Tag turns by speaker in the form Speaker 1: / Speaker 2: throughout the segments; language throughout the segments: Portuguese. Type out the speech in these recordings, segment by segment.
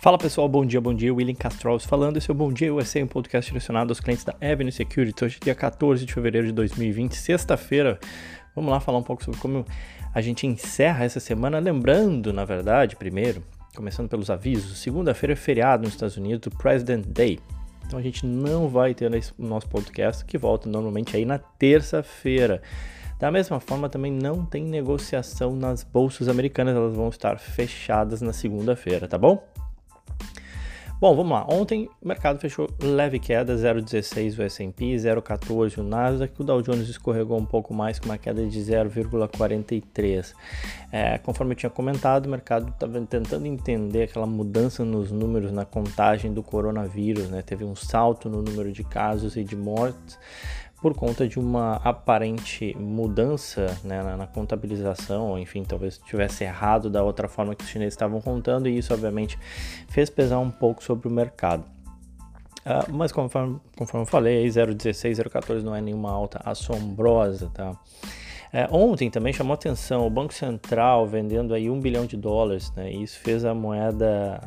Speaker 1: Fala pessoal, bom dia, bom dia. William Castros falando. Esse é o Bom Dia USA, um podcast direcionado aos clientes da Avenue Security. Hoje, dia 14 de fevereiro de 2020, sexta-feira. Vamos lá falar um pouco sobre como a gente encerra essa semana. Lembrando, na verdade, primeiro, começando pelos avisos, segunda-feira é feriado nos Estados Unidos, President Day. Então a gente não vai ter o nosso podcast, que volta normalmente aí na terça-feira. Da mesma forma, também não tem negociação nas bolsas americanas, elas vão estar fechadas na segunda-feira, tá bom? Bom, vamos lá. Ontem o mercado fechou leve queda, 0,16 o S&P, 0,14 o Nasdaq, o Dow Jones escorregou um pouco mais com uma queda de 0,43. É, conforme eu tinha comentado, o mercado estava tentando entender aquela mudança nos números na contagem do coronavírus, né? Teve um salto no número de casos e de mortes, por conta de uma aparente mudança né, na, na, contabilização, enfim, talvez tivesse errado da outra forma que os chineses estavam contando, e isso obviamente fez pesar um pouco sobre o mercado. Uh, mas conforme, conforme eu falei, 0,16, 0,14 não é nenhuma alta assombrosa, tá? É, ontem também chamou atenção o Banco Central vendendo aí um bilhão de dólares, né? E isso fez a moeda,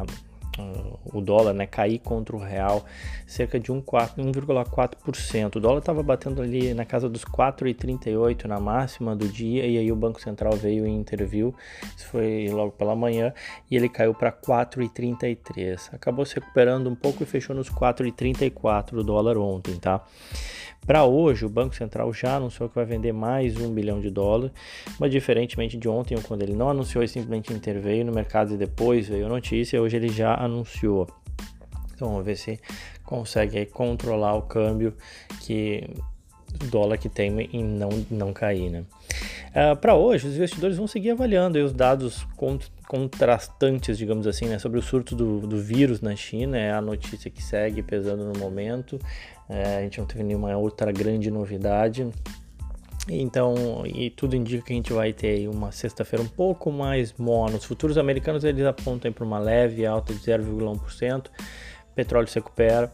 Speaker 1: o dólar né, cair contra o real cerca de 1,4%. O dólar estava batendo ali na casa dos 4,38 na máxima do dia e aí o Banco Central veio e interviu, isso foi logo pela manhã, e ele caiu para 4,33. Acabou se recuperando um pouco e fechou nos 4,34 o dólar ontem, tá? Para hoje, o Banco Central já anunciou que vai vender mais um bilhão de dólares, mas diferentemente de ontem, quando ele não anunciou e simplesmente interveio no mercado e depois veio a notícia, hoje ele já anunciou. Então vamos ver se consegue controlar o câmbio que o dólar que tem em não, não cair, né? Uh, Para hoje, os investidores vão seguir avaliando os dados contrastantes, digamos assim, né, sobre o surto do, do, vírus na China, é a notícia que segue pesando no momento. É, a gente não teve nenhuma outra grande novidade. Então, e tudo indica que a gente vai ter uma sexta-feira um pouco mais morna. Os futuros americanos eles apontam para uma leve alta de 0,1%. Petróleo se recupera.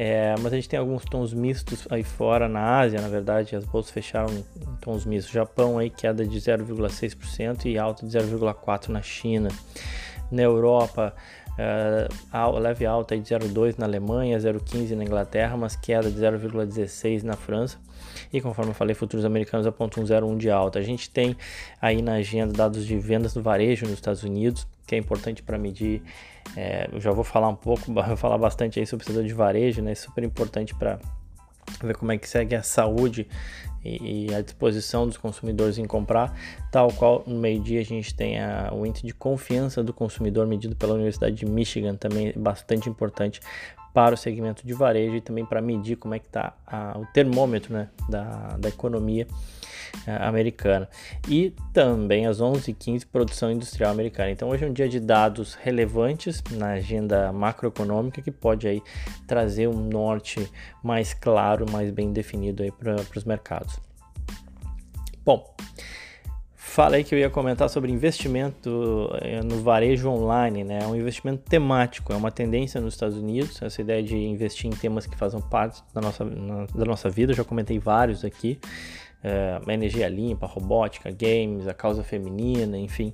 Speaker 1: É, mas a gente tem alguns tons mistos aí fora na Ásia, na verdade, as bolsas fecharam em tons mistos. Japão aí queda de 0,6% e alta de 0,4% na China. Na Europa, uh, leve alta de 0,2% na Alemanha, 0,15% na Inglaterra, mas queda de 0,16% na França. E conforme eu falei, futuros americanos apontam 0,1% de alta. A gente tem aí na agenda dados de vendas do varejo nos Estados Unidos, que é importante para medir é, eu já vou falar um pouco, vou falar bastante aí sobre o setor de varejo, né? Super importante para ver como é que segue a saúde e, a disposição dos consumidores em comprar, tal qual no meio-dia a gente tem a, o índice de confiança do consumidor medido pela Universidade de Michigan, também bastante importante para o segmento de varejo e também para medir como é que está o termômetro né, da, da economia uh, americana. E também às 11h15, produção industrial americana. Então hoje é um dia de dados relevantes na agenda macroeconômica que pode aí trazer um norte mais claro, mais bem definido para os mercados. Bom, falei que eu ia comentar sobre investimento eh, no varejo online, né? É um investimento temático, é uma tendência nos Estados Unidos, essa ideia de investir em temas que fazem parte da nossa, da nossa vida, eu já comentei vários aqui é, energia limpa, robótica, games, a causa feminina, enfim.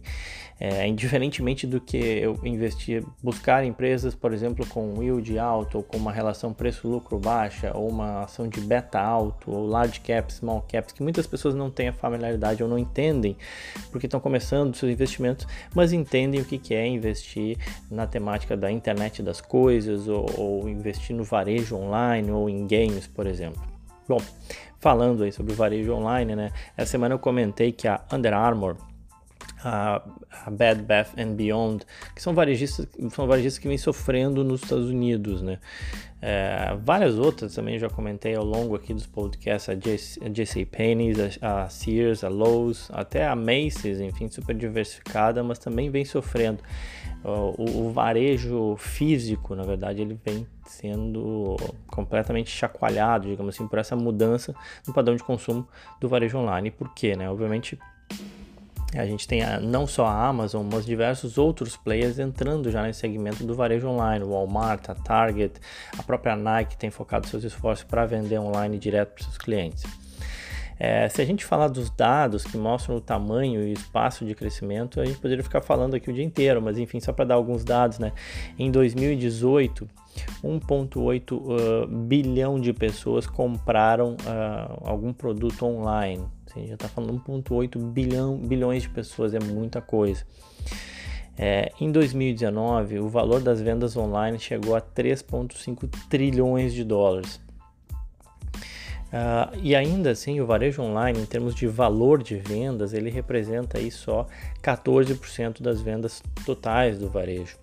Speaker 1: É, indiferentemente do que eu investir, buscar empresas, por exemplo, com yield alto, ou com uma relação preço-lucro baixa, ou uma ação de beta alto, ou large caps, small caps, que muitas pessoas não têm a familiaridade ou não entendem, porque estão começando seus investimentos, mas entendem o que é investir na temática da internet das coisas, ou, ou investir no varejo online, ou em games, por exemplo. Bom, falando aí sobre o varejo online, né? Essa semana eu comentei que a Under Armour, a, a Bed Bath and Beyond, que são varejistas, são varejistas que vêm sofrendo nos Estados Unidos, né? É, várias outras também já comentei ao longo aqui dos podcasts, a JC Penney's, a, a Sears, a Lowe's, até a Macy's, enfim, super diversificada, mas também vem sofrendo. O, o, varejo físico, na verdade, ele vem sendo completamente chacoalhado, digamos assim, por essa mudança no padrão de consumo do varejo online. Por quê? Né? Obviamente, a gente tem a, não só a Amazon, mas diversos outros players entrando já nesse segmento do varejo online. O Walmart, a Target, a própria Nike tem focado seus esforços para vender online direto para seus clientes. É, se a gente falar dos dados que mostram o tamanho e o espaço de crescimento, a gente poderia ficar falando aqui o dia inteiro, mas enfim, só para dar alguns dados, né? Em 2018, 1,8 uh, bilhão de pessoas compraram uh, algum produto online. Assim, já está falando 1,8 bilhão, bilhões de pessoas, é muita coisa. É, em 2019, o valor das vendas online chegou a 3,5 trilhões de dólares. Uh, e ainda assim, o varejo online, em termos de valor de vendas, ele representa aí só 14% das vendas totais do varejo.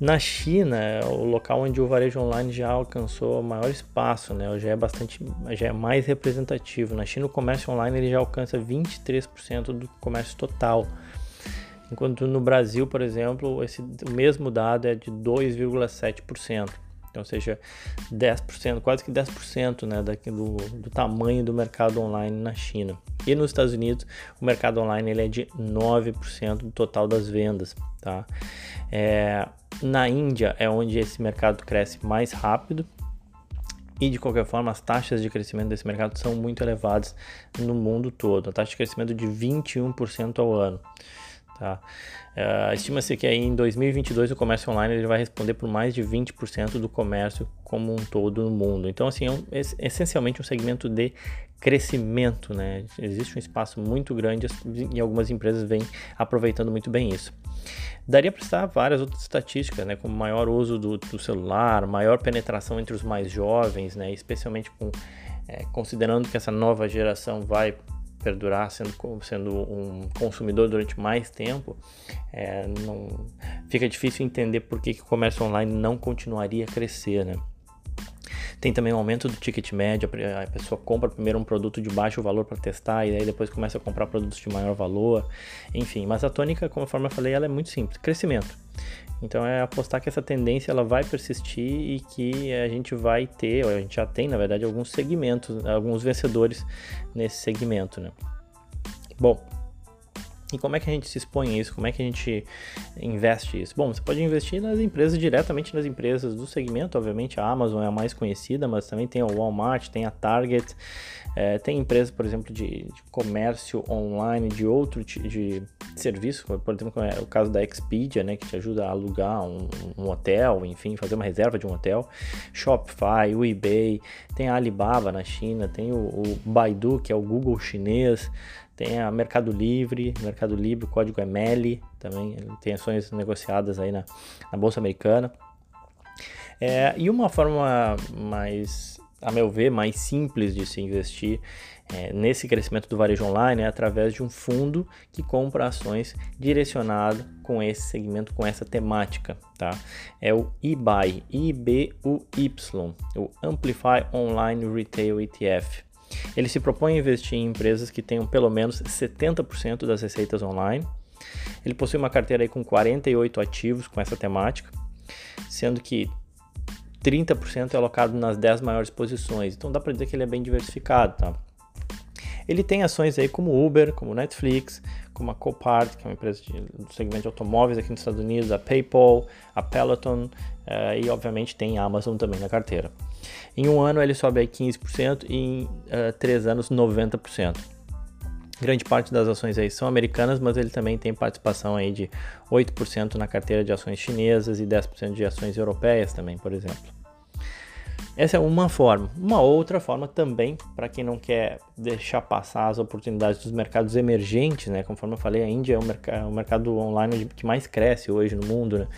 Speaker 1: Na China, o local onde o varejo online já alcançou maior espaço, né? já é bastante, já é mais representativo. Na China, o comércio online ele já alcança 23% do comércio total. Enquanto no Brasil, por exemplo, esse, o mesmo dado é de 2,7%. Então, seja, 10%, quase que 10% né, daqui do, do tamanho do mercado online na China. E nos Estados Unidos, o mercado online ele é de 9% do total das vendas. Tá? É, na Índia é onde esse mercado cresce mais rápido, e de qualquer forma, as taxas de crescimento desse mercado são muito elevadas no mundo todo. A taxa de crescimento de 21% ao ano. Tá? Uh, Estima-se que aí em 2022 o comércio online ele vai responder por mais de 20% do comércio como um todo no mundo. Então, assim, é, um, é essencialmente um segmento de crescimento, né? Existe um espaço muito grande e algumas empresas vêm aproveitando muito bem isso. Daria para citar várias outras estatísticas, né? Como maior uso do, do celular, maior penetração entre os mais jovens, né? Especialmente com, é, considerando que essa nova geração vai perdurar sendo, sendo um consumidor durante mais tempo, é, não, fica difícil entender por que, que o comércio online não continuaria a crescer, né? Tem também o aumento do ticket médio, a pessoa compra primeiro um produto de baixo valor para testar e aí depois começa a comprar produtos de maior valor, enfim. Mas a tônica, conforme eu falei, ela é muito simples, crescimento. Então é apostar que essa tendência ela vai persistir e que a gente vai ter, ou a gente já tem na verdade alguns segmentos, alguns vencedores nesse segmento, né? Bom, e como é que a gente se expõe a isso? Como é que a gente investe isso? Bom, você pode investir nas empresas, diretamente nas empresas do segmento. Obviamente, a Amazon é a mais conhecida, mas também tem o Walmart, tem a Target, é, tem empresas, por exemplo, de, de, comércio online, de outro de serviço, por exemplo, é o caso da Expedia, né, que te ajuda a alugar um, um hotel, enfim, fazer uma reserva de um hotel. Shopify, o eBay, tem a Alibaba na China, tem o, o Baidu, que é o Google chinês. Tem a Mercado Livre, Mercado Livre, o código é também tem ações negociadas aí na, na Bolsa Americana. É, e uma forma mais, a meu ver, mais simples de se investir é, nesse crescimento do varejo online é através de um fundo que compra ações direcionado com esse segmento, com essa temática, tá? É o eBuy, I-B-U-Y, o Amplify Online Retail ETF. Ele se propõe a investir em empresas que tenham pelo menos 70% das receitas online. Ele possui uma carteira aí com 48 ativos com essa temática, sendo que 30% é alocado nas 10 maiores posições. Então dá para dizer que ele é bem diversificado, tá? Ele tem ações aí como Uber, como Netflix, como a Copart, que é uma empresa de, do segmento de automóveis aqui nos Estados Unidos, a PayPal, a Peloton uh, e obviamente tem a Amazon também na carteira. Em um ano ele sobe aí 15% e em uh, três anos 90%. Grande parte das ações aí são americanas, mas ele também tem participação aí de 8% na carteira de ações chinesas e 10% de ações europeias também, por exemplo. Essa é uma forma. Uma outra forma também, para quem não quer deixar passar as oportunidades dos mercados emergentes, né? Conforme eu falei, a Índia é o, merc o mercado online que mais cresce hoje no mundo. Né?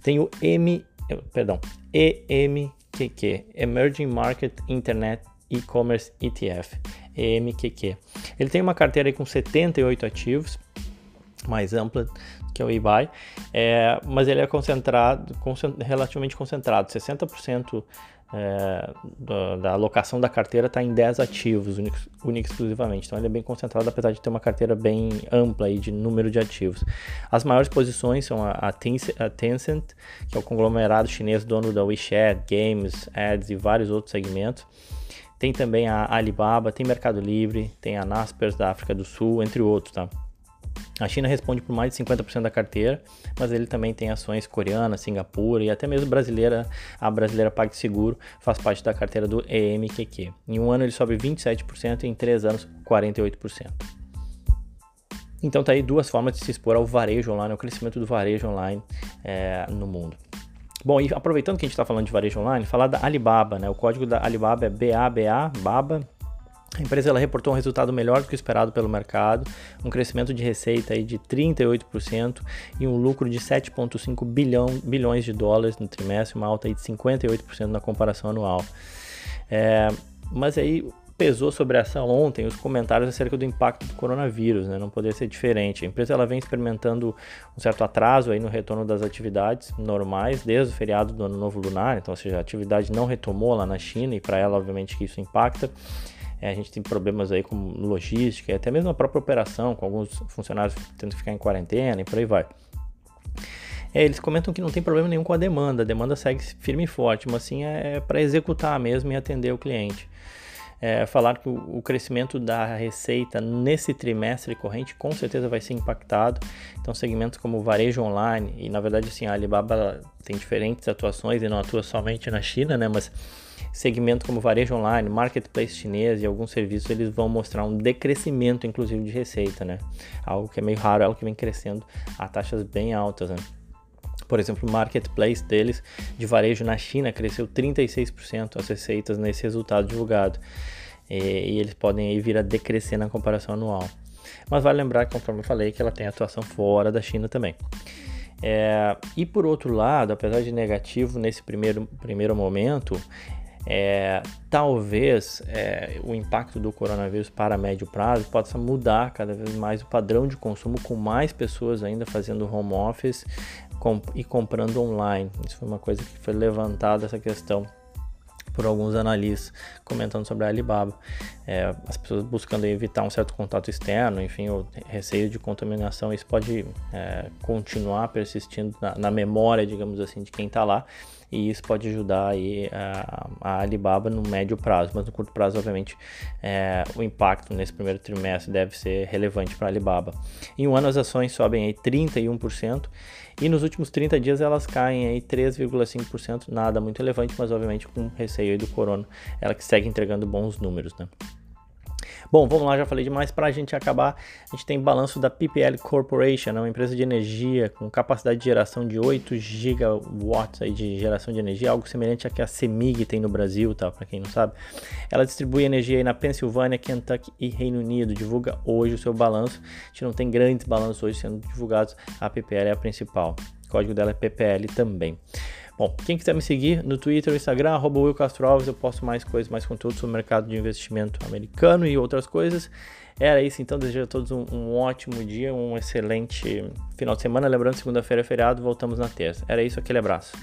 Speaker 1: Tem o M, perdão, EMQQ, Emerging Market Internet E-Commerce ETF, EMQQ. Ele tem uma carteira com 78 ativos, mais ampla que o eBay, é, mas ele é concentrado, relativamente concentrado, 60% é, da, da, alocação da carteira está em 10 ativos, única exclusivamente. Então ele é bem concentrado, apesar de ter uma carteira bem ampla aí de número de ativos. As maiores posições são a, a, Tencent, que é o conglomerado chinês dono da WeChat, Games, Ads e vários outros segmentos. Tem também a Alibaba, tem Mercado Livre, tem a Naspers da África do Sul, entre outros, tá? A China responde por mais de 50% da carteira, mas ele também tem ações coreanas, Singapura e até mesmo brasileira. A brasileira PagSeguro faz parte da carteira do EMQQ. Em um ano ele sobe 27% e em três anos 48%. Então tá aí duas formas de se expor ao varejo online, ao crescimento do varejo online é, no mundo. Bom, e aproveitando que a gente está falando de varejo online, falar da Alibaba, né? O código da Alibaba é BABA, BABA, a empresa ela reportou um resultado melhor do que o esperado pelo mercado, um crescimento de receita aí de 38% e um lucro de 7,5 bilhão, bilhões de dólares no trimestre, uma alta aí de 58% na comparação anual. É, mas aí pesou sobre a ação ontem os comentários acerca do impacto do coronavírus, né? não poderia ser diferente. A empresa ela vem experimentando um certo atraso aí no retorno das atividades normais desde o feriado do Ano Novo Lunar, então, ou seja, a atividade não retomou lá na China e para ela, obviamente, que isso impacta. É, a gente tem problemas aí com logística, até mesmo a própria operação, com alguns funcionários tendo que ficar em quarentena e por aí vai. É, eles comentam que não tem problema nenhum com a demanda, a demanda segue firme e forte, mas sim é para executar mesmo e atender o cliente. É, falar que o, crescimento da receita nesse trimestre corrente com certeza vai ser impactado. Então, segmentos como varejo online, e na verdade, assim, a Alibaba tem diferentes atuações e não atua somente na China, né? Mas segmento como varejo online, marketplace chinês e alguns serviços, eles vão mostrar um decrescimento, inclusive, de receita, né? Algo que é meio raro, algo que vem crescendo a taxas bem altas, né? Por exemplo, o marketplace deles de varejo na China cresceu 36% as receitas nesse resultado divulgado. E, e eles podem aí vir a decrescer na comparação anual. Mas vale lembrar, conforme eu falei, que ela tem atuação fora da China também. É, e por outro lado, apesar de negativo nesse primeiro, primeiro momento, é, talvez é, o impacto do coronavírus para médio prazo possa mudar cada vez mais o padrão de consumo, com mais pessoas ainda fazendo home office e comprando online. Isso foi uma coisa que foi levantada essa questão por alguns analistas comentando sobre a Alibaba. É, as pessoas buscando evitar um certo contato externo, enfim, o receio de contaminação, isso pode é, continuar persistindo na, na, memória, digamos assim, de quem está lá e isso pode ajudar aí a, a, Alibaba no médio prazo, mas no curto prazo, obviamente, é, o impacto nesse primeiro trimestre deve ser relevante para a Alibaba. Em um ano as ações sobem aí 31% e nos últimos 30 dias elas caem aí 3,5%, nada muito relevante, mas obviamente com receio aí do corona, ela que segue entregando bons números, né? Bom, vamos lá, já falei demais. Para a gente acabar, a gente tem balanço da PPL Corporation, é uma empresa de energia com capacidade de geração de 8 gigawatts aí de geração de energia, algo semelhante a que a CEMIG tem no Brasil, tá? Para quem não sabe. Ela distribui energia aí na Pensilvânia, Kentucky e Reino Unido. Divulga hoje o seu balanço. A gente não tem grandes balanços hoje sendo divulgados. A PPL é a principal. O código dela é PPL também. Bom, quem quiser me seguir no Twitter, Instagram, arroba Will Castro Alves, eu posto mais coisas, mais conteúdo sobre o mercado de investimento americano e outras coisas. Era isso, então desejo a todos um, um ótimo dia, um excelente final de semana. Lembrando, segunda-feira é feriado, voltamos na terça. Era isso, aquele abraço.